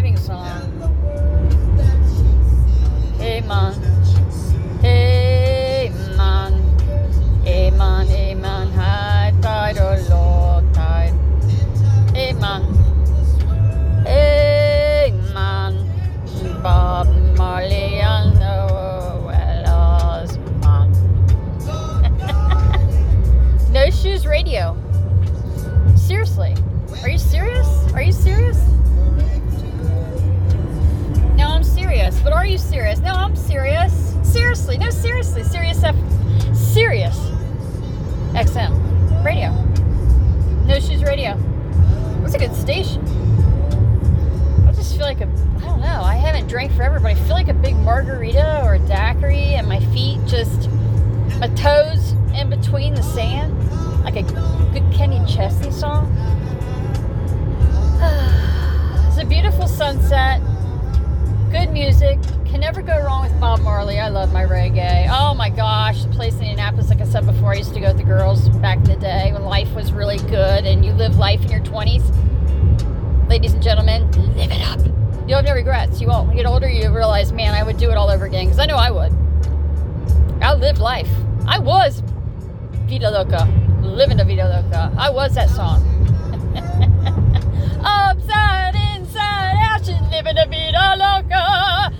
driving song. Hey man, Seriously. Serious F. Sirius. XM. Radio. No Shoes Radio. That's a good station. I just feel like a, I don't know, I haven't drank forever, but I feel like a big margarita or a daiquiri and my feet just, my toes in between the sand. Like a good Kenny Chesney song. Place in Indianapolis, like I said before, I used to go with the girls back in the day when life was really good and you live life in your 20s. Ladies and gentlemen, live it up. You'll have no regrets. You won't. When you get older, you realize, man, I would do it all over again because I know I would. I lived life. I was Vida Loca, living the Vida Loca. I was that song. Upside, inside out, she's living the Vida Loca.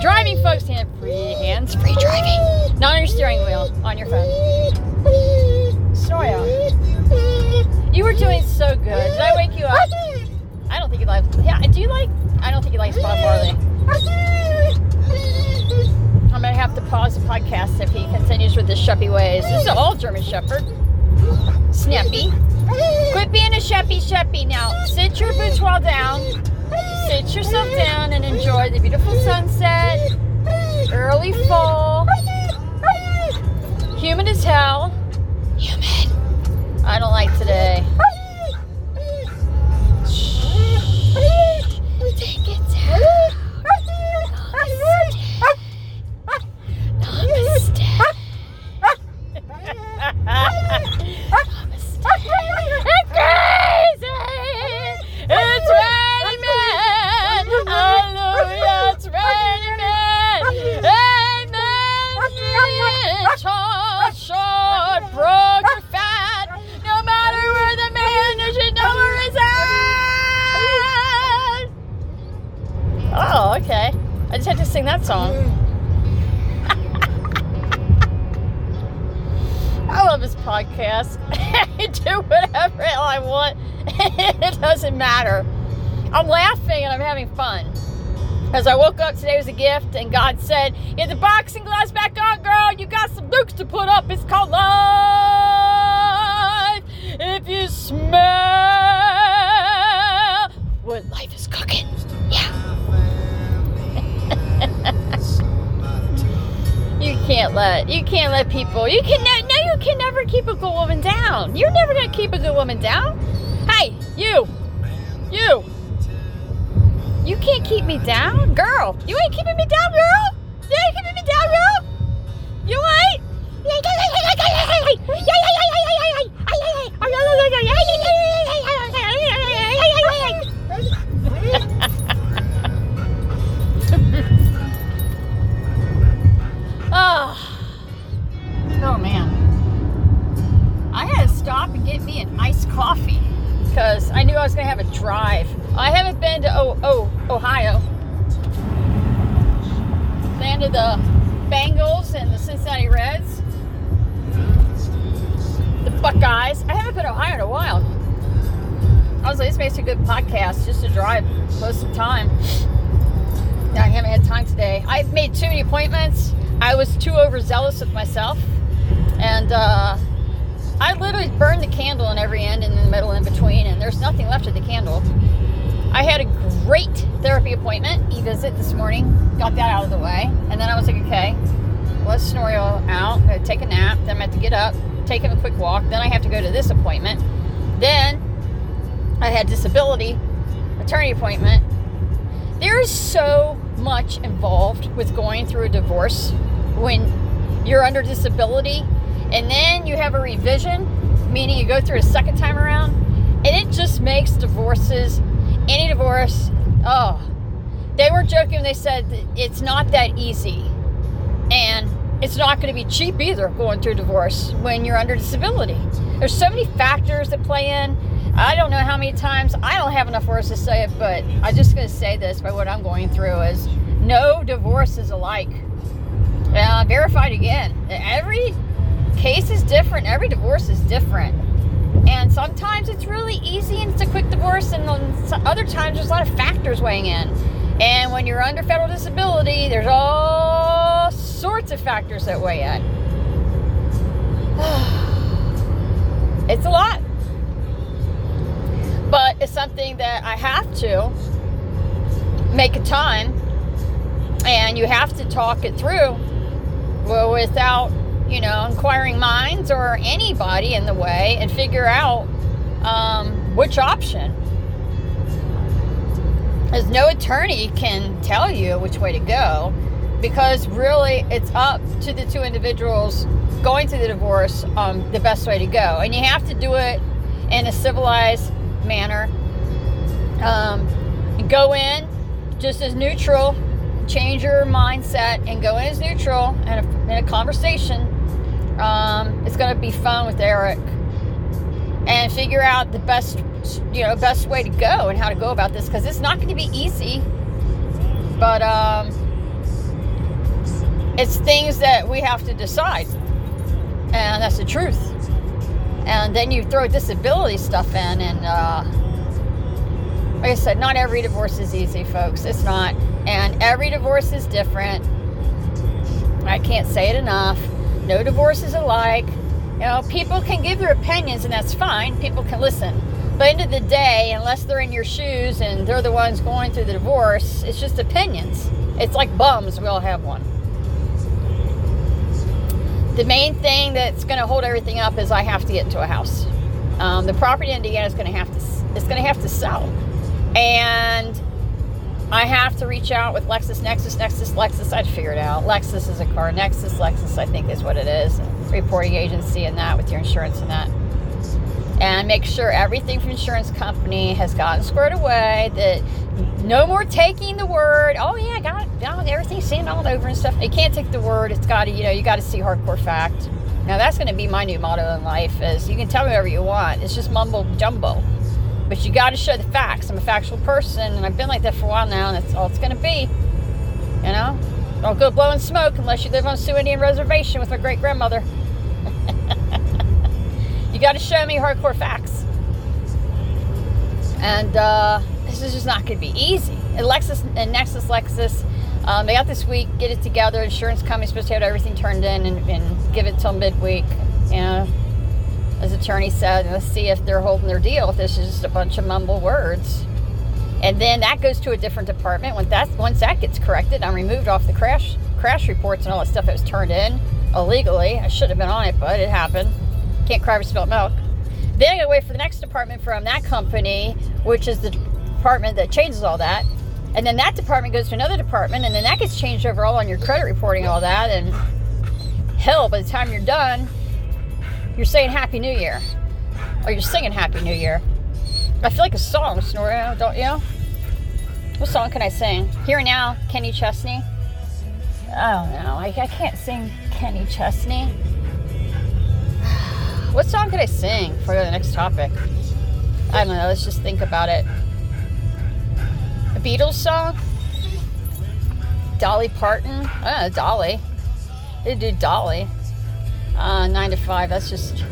Driving, folks. Hand free, hands free driving. Not on your steering wheel, on your phone. Soya. You were doing so good. Did I wake you up? I don't think you like. Yeah, do you like? I don't think you like Bob Marley. I'm gonna have to pause the podcast if he continues with his sheppy ways. This is an all German Shepherd. Snappy. Quit being a sheppy sheppy now. Sit your bourgeois down. Sit yourself down and enjoy the beautiful sunset. Early fall. Humid as hell. Humid. I don't like today. Girl. You ain't keeping me down, girl. Overzealous with myself. And uh, I literally burned the candle in every end and in the middle in between, and there's nothing left of the candle. I had a great therapy appointment, e visit this morning, got that out of the way, and then I was like, okay, let's Snorio out, I take a nap, then I have to get up, take him a quick walk, then I have to go to this appointment. Then I had disability attorney appointment. There is so much involved with going through a divorce when you're under disability and then you have a revision, meaning you go through a second time around, and it just makes divorces, any divorce, oh, they were joking. They said it's not that easy. And it's not going to be cheap either going through divorce when you're under disability. There's so many factors that play in. I don't know how many times I don't have enough words to say it, but I'm just going to say this by what I'm going through is no divorce is alike. Uh, verified again. Every case is different. Every divorce is different. And sometimes it's really easy and it's a quick divorce, and other times there's a lot of factors weighing in. And when you're under federal disability, there's all sorts of factors that weigh in. it's a lot. But it's something that I have to make a time and you have to talk it through well, without, you know, inquiring minds or anybody in the way and figure out um, which option as no attorney can tell you which way to go because really it's up to the two individuals going through the divorce um, the best way to go. And you have to do it in a civilized manner. Um, go in just as neutral, change your mindset, and go in as neutral and in a conversation. Um, it's going to be fun with Eric. And figure out the best you know best way to go and how to go about this because it's not going to be easy. But um, it's things that we have to decide. And that's the truth. And then you throw disability stuff in and uh, like i said not every divorce is easy folks. It's not and every divorce is different i can't say it enough no divorce is alike you know, people can give their opinions, and that's fine. People can listen. But end of the day, unless they're in your shoes and they're the ones going through the divorce, it's just opinions. It's like bums. We all have one. The main thing that's going to hold everything up is I have to get into a house. Um, the property in Indiana is going to have to it's going to have to sell, and I have to reach out with Lexus, Nexus, Nexus, Lexus. I'd figure it out. Lexus is a car. Nexus, Lexus, I think is what it is. Reporting agency and that with your insurance and that. And make sure everything from insurance company has gotten squared away. That no more taking the word. Oh yeah, I got it. Seen all over and stuff. You can't take the word. It's got to you know you got to see hardcore fact. Now that's going to be my new motto in life. Is you can tell me whatever you want. It's just mumbo jumbo. But you got to show the facts. I'm a factual person, and I've been like that for a while now, and that's all it's going to be. You know? Don't go blowing smoke unless you live on Sioux Indian Reservation with my great grandmother. you got to show me hardcore facts. And uh, this is just not going to be easy. And Lexus and Nexus Lexus, um, they got this week, get it together. Insurance company's supposed to have everything turned in and, and give it till midweek. You know, as attorney said, let's see if they're holding their deal. If this is just a bunch of mumble words, and then that goes to a different department. When that once that gets corrected, I'm removed off the crash crash reports and all that stuff that was turned in illegally. I should have been on it, but it happened. Can't cry for spilt milk. Then I gotta wait for the next department from that company, which is the department that changes all that. And then that department goes to another department, and then that gets changed over all on your credit reporting, all that. And hell, by the time you're done, you're saying Happy New Year. Or you're singing Happy New Year. I feel like a song, Snorio, don't you? What song can I sing? Here now, Kenny Chesney. Don't know. I, I can't sing Kenny Chesney. What song could I sing for the next topic? I don't know. Let's just think about it. A Beatles song? Dolly Parton? I Dolly. They do Dolly. Uh, nine to five. That's just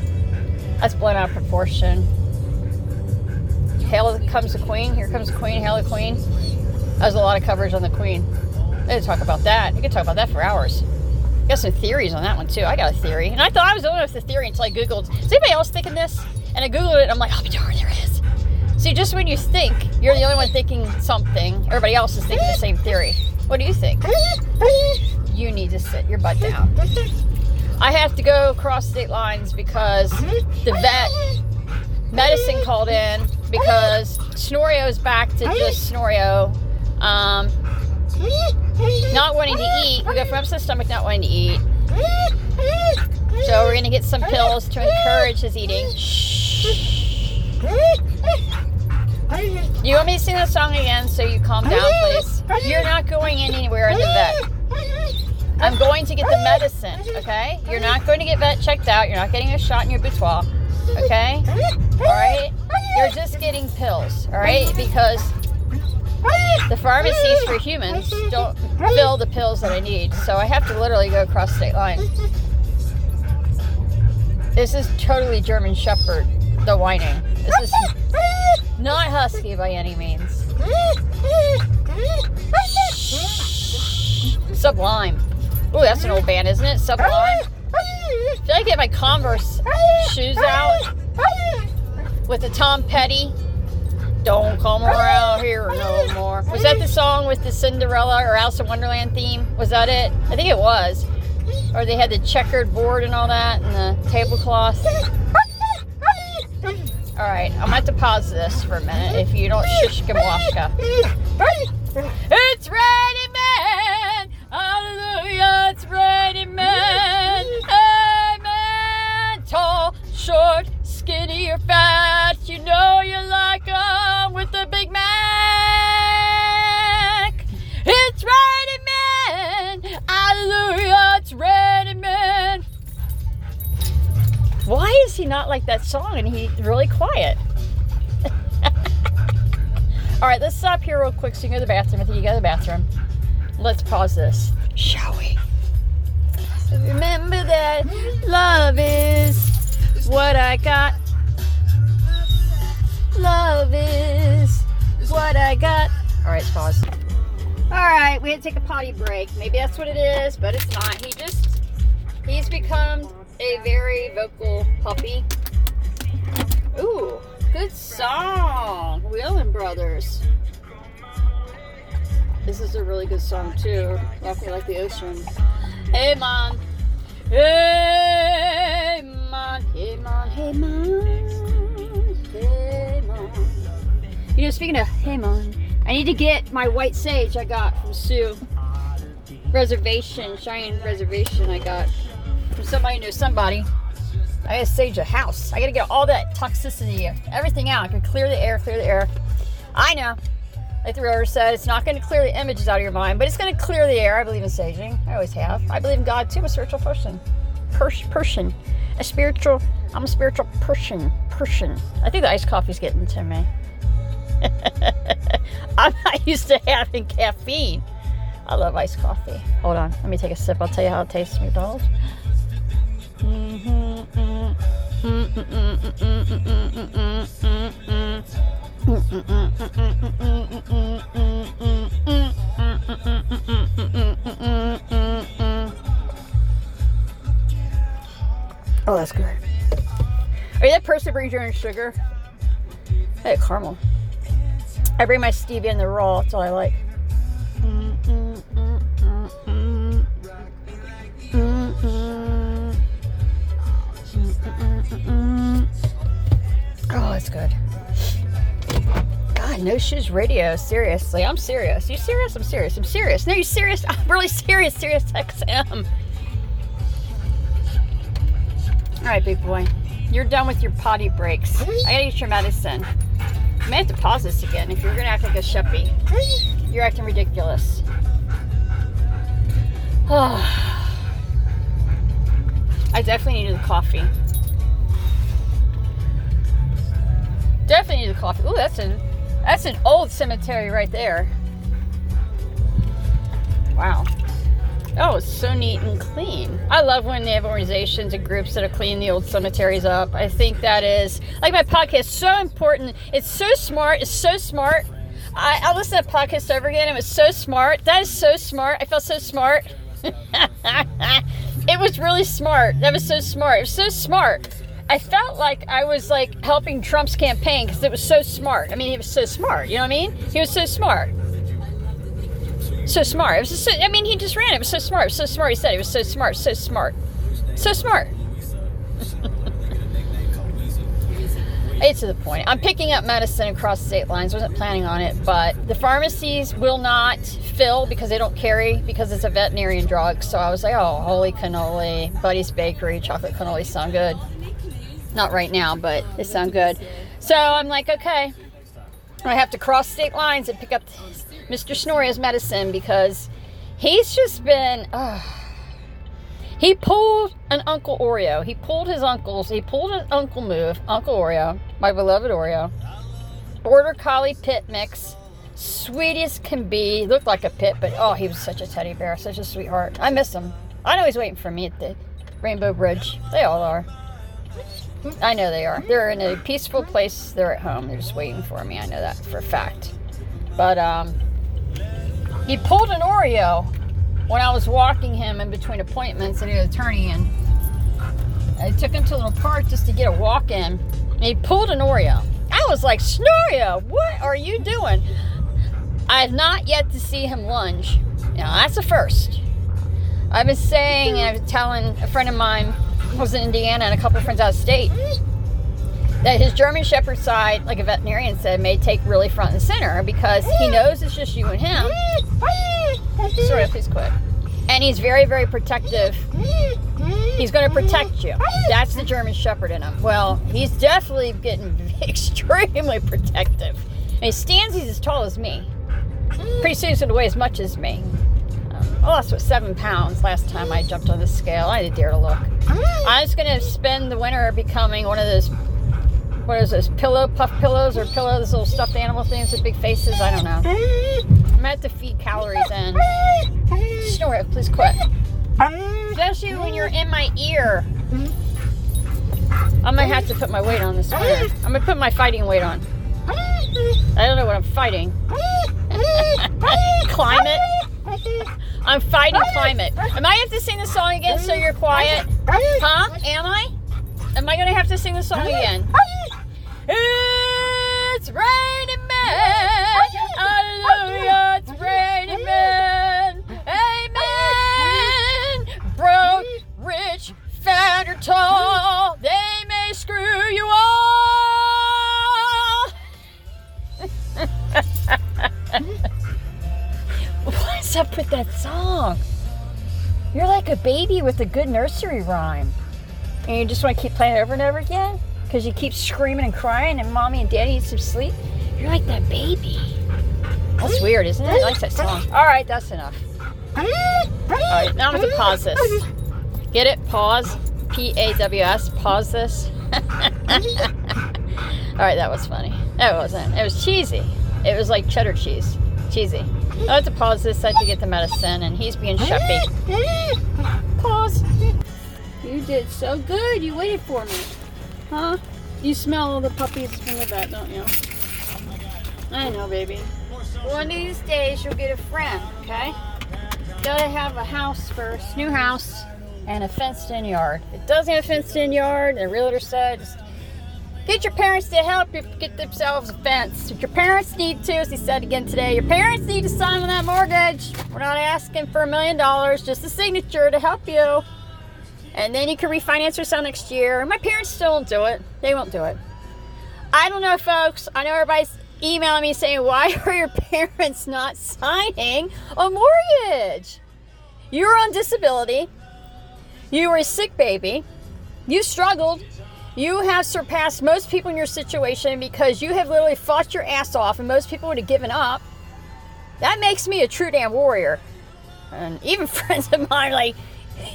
that's blown out of proportion. Hail comes the Queen. Here comes the Queen. Hail the Queen. That was a lot of coverage on the Queen. They didn't talk about that. You could talk about that for hours. I Got some theories on that one too. I got a theory, and I thought I was the only one with the theory until I googled. Is anybody else thinking this? And I googled it. and I'm like, oh, darn, there is. See, just when you think you're the only one thinking something, everybody else is thinking the same theory. What do you think? you need to sit your butt down. I have to go across state lines because the vet medicine called in because Snorio is back to just Snorio. Um, not wanting to eat. We go from upset stomach, not wanting to eat. So we're gonna get some pills to encourage his eating. Shh. You want me to sing that song again so you calm down, please? You're not going anywhere in the vet. I'm going to get the medicine, okay? You're not going to get vet checked out. You're not getting a shot in your boutoir, okay? All right? You're just getting pills, all right? Because the pharmacies for humans don't fill the pills that I need, so I have to literally go across state line. This is totally German Shepherd, the whining. This is not husky by any means. Sublime. Ooh, that's an old band, isn't it? Sublime. I get my Converse shoes out with the Tom Petty? Don't come around here no more. Was that the song with the Cinderella or Alice in Wonderland theme? Was that it? I think it was. Or they had the checkered board and all that and the tablecloth. All right, I'm gonna have to pause this for a minute if you don't shush Washka. It's man, hallelujah, it's raining man. Tall, short, skinny or fat, you know you like 'em with the Big Mac. It's raining man, hallelujah, it's raining man. Why is he not like that song and he's really quiet? All right, let's stop here real quick so you can go to the bathroom. I think you go to the bathroom. Let's pause this, shall we? Remember that love is what I got. Love is what I got. All right, pause. All right, we had to take a potty break. Maybe that's what it is, but it's not. He just, he's become a very vocal puppy. Ooh, good song. Wheeling Brothers. This is a really good song too. Walking like the ocean. Hey man. Hey man. Hey man. Hey man. Hey man. You know, speaking of hey man, I need to get my white sage I got from Sioux. Reservation, Cheyenne Reservation I got from somebody who knows somebody. I gotta sage a house. I gotta get all that toxicity, everything out. I can clear the air, clear the air. I know. Like the realtor said, it's not gonna clear the images out of your mind, but it's gonna clear the air. I believe in saging. I always have. I believe in God too. I'm a spiritual person. Pers- person. A spiritual, I'm a spiritual person. Person. I think the iced coffee's getting to me. I'm not used to having caffeine. I love iced coffee. Hold on, let me take a sip. I'll tell you how it tastes, McDonald's. Mm-hmm, mm-hmm, mm-hmm, Oh, that's good. Are you that person who brings your own sugar? Hey, caramel. I bring my stevia in the raw. That's all I like. Oh, that's good. No shoes radio. Seriously, I'm serious. You serious? I'm serious. I'm serious. No, you serious? I'm really serious. Sirius XM. All right, big boy. You're done with your potty breaks. I gotta get your medicine. I may have to pause this again if you're gonna act like a sheppy. You're acting ridiculous. Oh, I definitely needed the coffee. Definitely needed the coffee. Ooh, that's an that's an old cemetery right there. Wow. Oh, it's so neat and clean. I love when they have organizations and groups that are cleaning the old cemeteries up. I think that is, like my podcast, so important. It's so smart. It's so smart. I, I listened to podcast over again. It was so smart. That is so smart. I felt so smart. it was really smart. That was so smart. It was so smart. I felt like I was like helping Trump's campaign because it was so smart. I mean, he was so smart. You know what I mean? He was so smart. So smart. It was so, I mean, he just ran. It was so smart. It was so smart. He said it was so smart. So smart. So smart. it's to the point. I'm picking up medicine across state lines. Wasn't planning on it, but the pharmacies will not fill because they don't carry because it's a veterinarian drug. So I was like, oh, holy cannoli, Buddy's Bakery, chocolate cannoli sound good. Not right now, but they sound good. So I'm like, okay, I have to cross state lines and pick up Mr. Snorri's medicine because he's just been. He pulled an Uncle Oreo. He pulled his uncle's. He pulled an uncle move. Uncle Oreo, my beloved Oreo. Border Collie pit mix. Sweetest can be. Looked like a pit, but oh, he was such a teddy bear. Such a sweetheart. I miss him. I know he's waiting for me at the Rainbow Bridge. They all are. I know they are. They're in a peaceful place. They're at home. They're just waiting for me. I know that for a fact. But um, he pulled an Oreo when I was walking him in between appointments at an attorney, and I took him to a little park just to get a walk in. And he pulled an Oreo. I was like, Snorio, what are you doing? I have not yet to see him lunge. Now, that's a first. I've been saying, and I've been telling a friend of mine was in Indiana and a couple friends out of state that his German Shepherd side, like a veterinarian said, may take really front and center because he knows it's just you and him. Sorry, please quit. And he's very, very protective. He's going to protect you. That's the German Shepherd in him. Well, he's definitely getting extremely protective. And he stands, he's as tall as me. Pretty soon he's going to weigh as much as me. I lost what, seven pounds last time I jumped on the scale. I didn't dare to look. Ah. I was going to spend the winter becoming one of those what is this pillow puff pillows or pillows little stuffed animal things with big faces? I don't know. I'm at to feed calories in. Snore it please quit. Especially when you're in my ear. I might have to put my weight on this winter i'm gonna put my fighting weight on. I don't know what i'm fighting. Climate i'm fighting climate am i have to sing the song again so you're quiet huh am i am i gonna have to sing the song again it's raining men. Hallelujah. It's raining men. Amen. Broke, rich, fat or tall, What's up with that song? You're like a baby with a good nursery rhyme. And you just want to keep playing it over and over again? because you keep screaming and crying and mommy and daddy need some sleep. You're like that baby. That's weird, isn't it? I like that song. All right, that's enough. All right, now I'm going to pause this. Get it? Pause. P A W S. Pause this. All right, that was funny. That wasn't. It was cheesy. It was like cheddar cheese. Cheesy. I have to pause this. I have to get the medicine, and he's being shuppy. Pause. You did so good. You waited for me. Huh? You smell all the puppies from the vet, don't you? I know, baby. One of these days you'll get a friend, okay? Gotta have a house first, new house, and a fenced-in yard. If it doesn't have a fenced-in yard, the realtor said, just get your parents to help you get themselves a fence. Your parents need to, as he said again today, your parents need to sign on that mortgage. We're not asking for a million dollars, just a signature to help you and then you can refinance yourself next year. My parents still won't do it. They won't do it. I don't know, folks. I know everybody's emailing me saying, why are your parents not signing a mortgage? You're on disability. You were a sick baby. You struggled. You have surpassed most people in your situation because you have literally fought your ass off, and most people would have given up. That makes me a true damn warrior. And even friends of mine, like,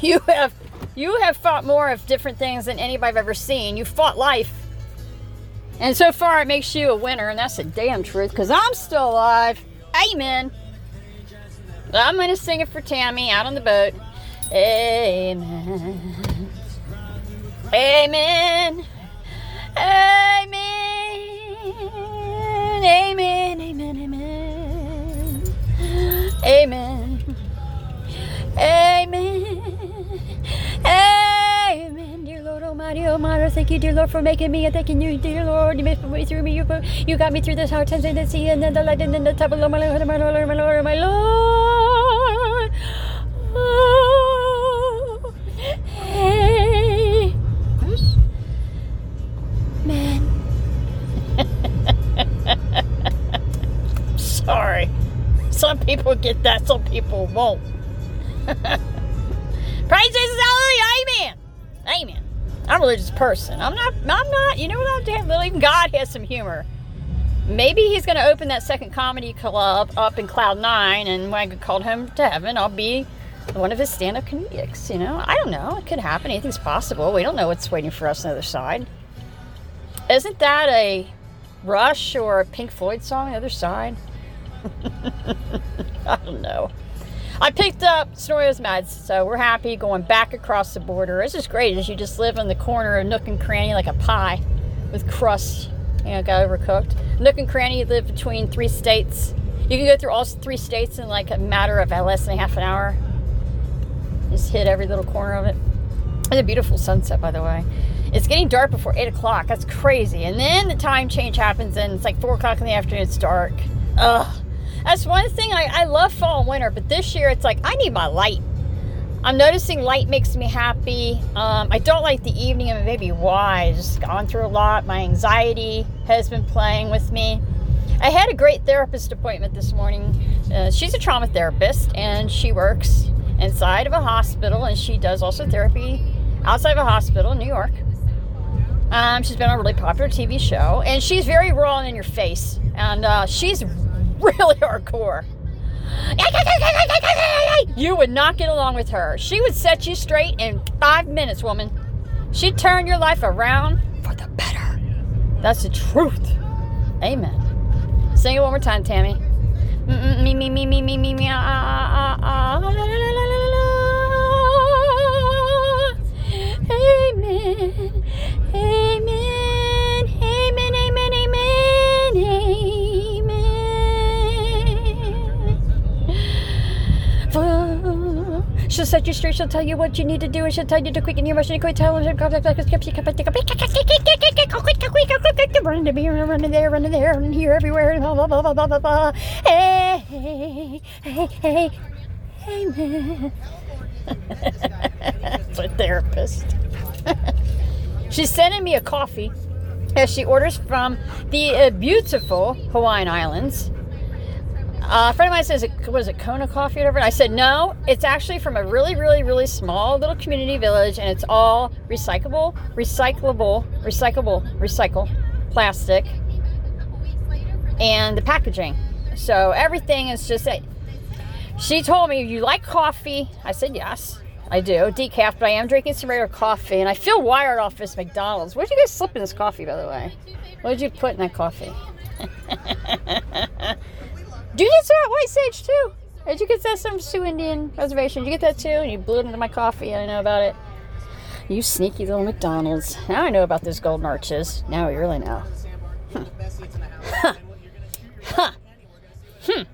you have you have fought more of different things than anybody I've ever seen. You fought life. And so far, it makes you a winner, and that's the damn truth, because I'm still alive. Amen. I'm to sing it for Tammy out on the boat. Amen. Amen. Amen. Amen. Amen. Amen. Amen. Amen. Amen, dear Lord Almighty, oh Almighty. Thank you, dear Lord, for making me and thanking you, dear Lord. You made me through me. You, you got me through this hard times and the sea and then the light and then the top of my Lord, my Lord, my Lord, my Lord. Get that some people won't. Praise Jesus, hallelujah, amen. Amen. I'm a religious person. I'm not, I'm not, you know what I'm doing? Even God has some humor. Maybe he's going to open that second comedy club up in Cloud Nine, and when I get called home to heaven, I'll be one of his stand up comedics. You know, I don't know. It could happen. Anything's possible. We don't know what's waiting for us on the other side. Isn't that a Rush or a Pink Floyd song, The Other Side? I don't know. I picked up Snorio's meds, so we're happy going back across the border. It's just great as you just live in the corner of nook and cranny like a pie with crust, you know, got overcooked. Nook and cranny, live between three states. You can go through all three states in like a matter of less than half an hour. Just hit every little corner of it. It's a beautiful sunset, by the way. It's getting dark before 8 o'clock. That's crazy. And then the time change happens, and it's like 4 o'clock in the afternoon. It's dark. Ugh. That's one thing I, love fall and winter, but this year it's like I need my light. I'm noticing light makes me happy. Um, I don't like the evening, and maybe why. I just gone through a lot. My anxiety has been playing with me. I had a great therapist appointment this morning. Uh, she's a trauma therapist, and she works inside of a hospital, and she does also therapy outside of a hospital in New York. Um, she's been on a really popular TV show, and she's very raw and in your face, and uh, she's really hardcore. You would not get along with her. She would set you straight in five minutes, woman. She'd turn your life around for the better. That's the truth. Amen. Sing it one more time, Tammy. Me, me, me, me, me, me, me, Amen. Amen. She'll set you straight. She'll tell you what you need to do, and she'll tell you to quicken your motion. Quick, tell her. Run to me, run to there, run to there, and here, everywhere. Blah blah blah blah blah blah blah. Hey, hey, hey, hey, amen. It's a therapist. She's sending me a coffee as she orders from the uh, beautiful Hawaiian Islands. Uh, a friend of mine says, "What is it, Kona Coffee or whatever?" And I said, "No, it's actually from a really, really, really small little community village, and it's all recyclable, recyclable, recyclable, recycle plastic, and the packaging. So everything is just." A, she told me, "You like coffee?" I said, "Yes." I do. Decaf, but I am drinking some regular coffee, and I feel wired off this McDonald's. What did you guys slip in this coffee, by the way? What did you put in that coffee? do you get some white sage too? Did you get that some Sioux Indian reservation? Did you get that too? And you blew it into my coffee. I know about it. You sneaky little McDonald's. Now I know about those golden arches. Now we really know. Huh. Huh. Huh.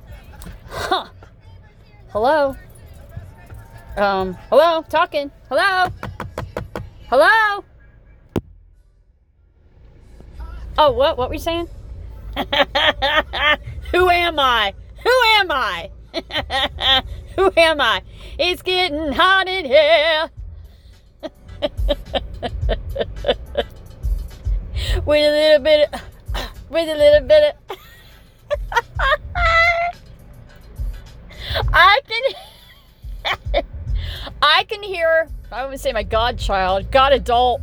Huh. Hello? Um, hello? Talking. Hello? Hello? Oh, what? What were you saying? Who am I? Who am I? Who am I? It's getting hot in here. with a little bit of, with a little bit of, I can, I can hear, I would say my godchild, god adult.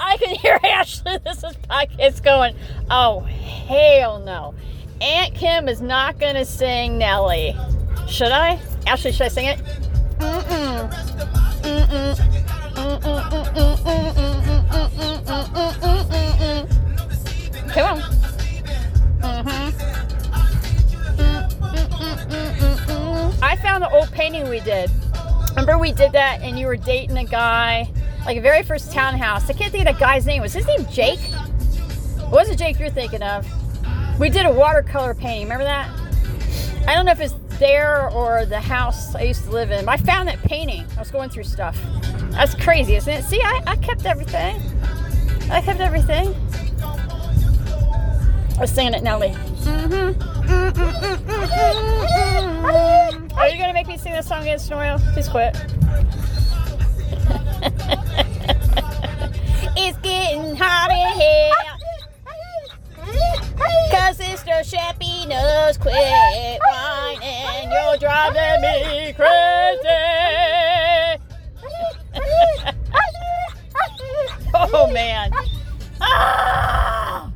I can hear Ashley. This is podcast going, oh, hell no. Aunt Kim is not going to sing Nelly. Should I? Ashley, should I sing it? Come on. Mm-hmm. I found the old painting we did. Remember we did that and you were dating a guy, like a very first townhouse. I can't think of that guy's name. Was his name Jake? What was it Jake you're thinking of? We did a watercolor painting. Remember that? I don't know if it's there or the house I used to live in. But I found that painting. I was going through stuff. That's crazy, isn't it? See, I, I kept everything. I kept everything. I was singing it, Nelly. Mm-hmm. Are you gonna make me sing this song again, Snorio? Please quit. it's getting hot in here. Cause. Sheppy knows quit whining. You're driving me crazy. oh man. Ah!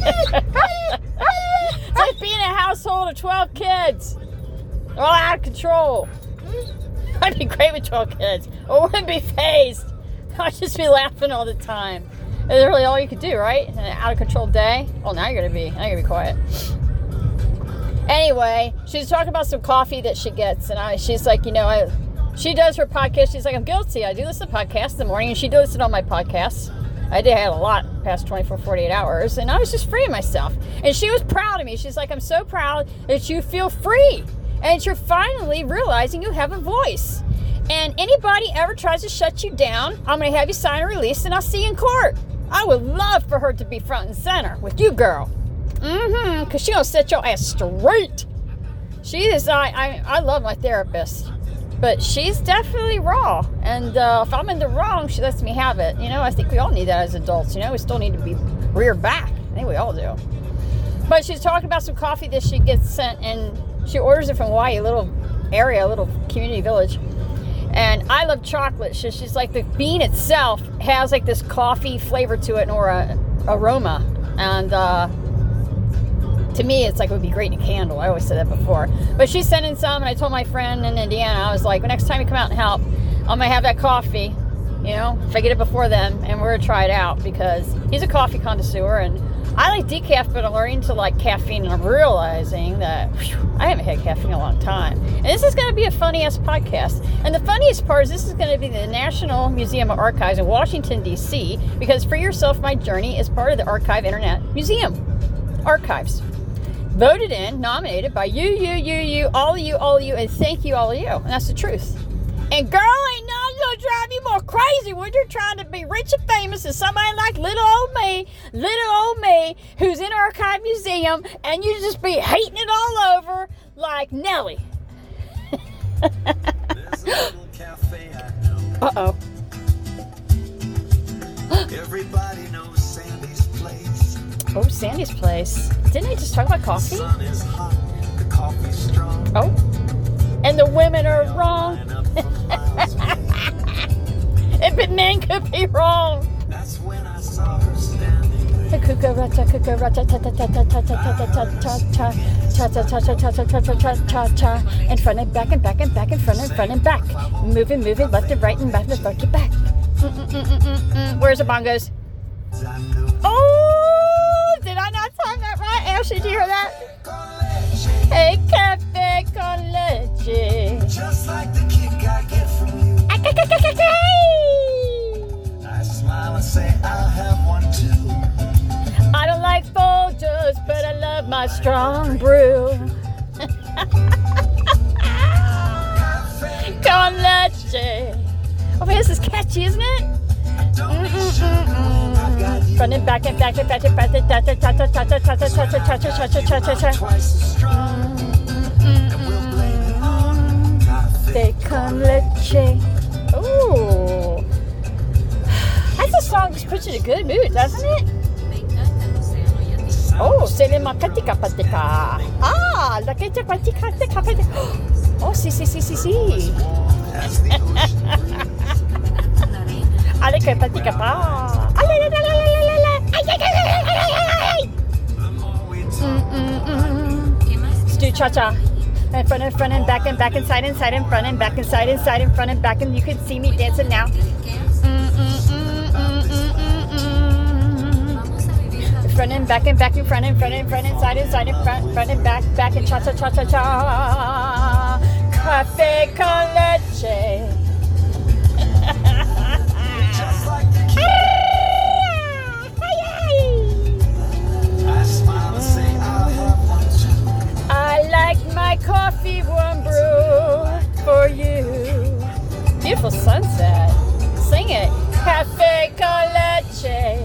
it's like being a household of 12 kids. They're all out of control. I'd be great with 12 kids. Oh, I wouldn't be phased. I'd just be laughing all the time. It's really all you could do, right? An out of control day. Well, now you're gonna be. Now you're gonna be quiet. Anyway, she's talking about some coffee that she gets, and I, she's like, you know, I, she does her podcast. She's like, I'm guilty. I do listen to podcasts in the morning, and she does listen on my podcasts. I did have a lot past 24, 48 hours, and I was just freeing myself. And she was proud of me. She's like, I'm so proud that you feel free and you're finally realizing you have a voice. And anybody ever tries to shut you down, I'm going to have you sign a release and I'll see you in court. I would love for her to be front and center with you, girl. Mm-hmm, because she to set your ass straight. She is, I, I, I love my therapist, but she's definitely raw. And uh, if I'm in the wrong, she lets me have it. You know, I think we all need that as adults. You know, we still need to be reared back. I think we all do. But she's talking about some coffee that she gets sent, and she orders it from Hawaii, a little area, a little community village. And I love chocolate. So she's like the bean itself has like this coffee flavor to it or a aroma. And uh, to me, it's like it would be great in a candle. I always said that before. But she's sending some, and I told my friend in Indiana, I was like, next time you come out and help, I'm gonna have that coffee. You know, if I get it before then, and we're gonna try it out because he's a coffee connoisseur and I like decaf, but I'm learning to like caffeine, and I'm realizing that whew, I haven't had caffeine in a long time. And this is going to be a funny ass podcast. And the funniest part is this is going to be the National Museum of Archives in Washington, D.C., because Free Yourself My Journey is part of the Archive Internet Museum Archives. Voted in, nominated by you, you, you, you, all of you, all of you, and thank you, all of you. And that's the truth. And girl, ain't nothing gonna drive you more crazy when you're trying to be rich and famous as somebody like little old me, little old me, who's in our Archive Museum, and you just be hating it all over like Nelly. uh oh. Everybody knows Sandy's place. Oh, Sandy's place. Didn't I just talk about coffee? Sun is hot, the coffee's strong. Oh. And the women are wrong. Line up for miles away. If it men could be wrong. That's when I saw her standing. Cucaracha, cucaracha, cha cha cha cha cha cha cha cha and front and back and back and back and front and front and back, moving, moving left and right and back and back. Mm, mm, mm, mm, mm, mm. Where's the bongos? Oh, did I not time that right? Ashley, did you hear that? Hey, cafe just like the kick I get from you. I smile and say I'll have one too. I don't like Folgers, but I love my strong brew. Con leche. Oh, man, this is catchy, isn't it? Don't be sure I got you. Front and back and back and back and back and back and back and back and back and back and back and back and back Twice as strong. And we'll blame it on De con leche. Ooh. That's a song that puts you in a good mood, doesn't it? Oh, c'est le macatica patica. Ah, la que te patica patica patica. Oh, sí, sí, sí, sí, sí. Ale que patica pa. Ale, ale, ale, ale, ale, ale. Ay, ay, ay, ay, ay, ay, more we talk, Let's do cha cha. And front and front and back and back and side and side and front and back and side and side and front and back and you can see me dancing now. Front and back and back and front and front and front and side and side and front front and back back and cha cha cha cha cha. Cafe con leche. Beautiful sunset. Sing it. Cafe con leche.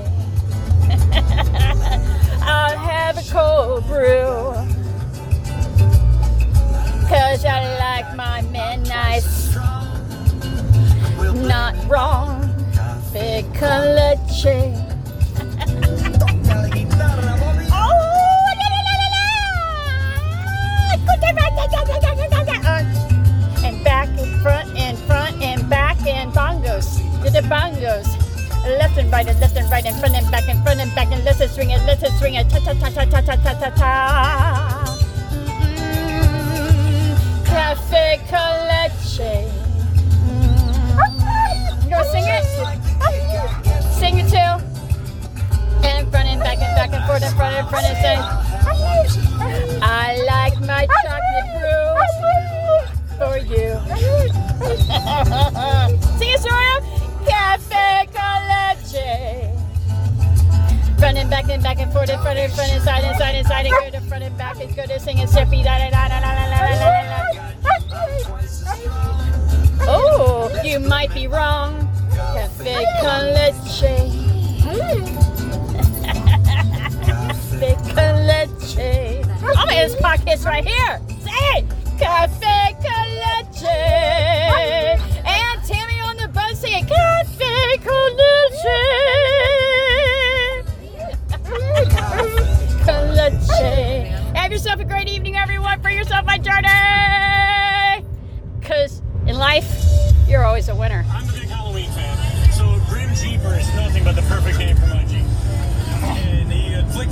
I'll have a cold brew. Cause I like my nice. Not wrong. Cafe con leche. Left and right and left and right and front and back and front and back and let's swing it, let's swing it, ta ta ta ta ta ta ta ta ta. Mm, Cafe con leche. Mm. You gonna sing it? Sing it too. And front and back and back and forth and front and front and say, Front and back and back and forth and front and front and side and side and side and go to front and back and go to sing and sippy da da da da da da da da. Oh, you might be wrong. Cafe con leche. Cafe con leche. I'm end this podcast right here. Say it. Cafe con leche. Yourself a great evening, everyone. Bring yourself my journey. Because in life, you're always a winner. I'm a big Halloween fan, so Grim Jeeper is nothing but the perfect name for my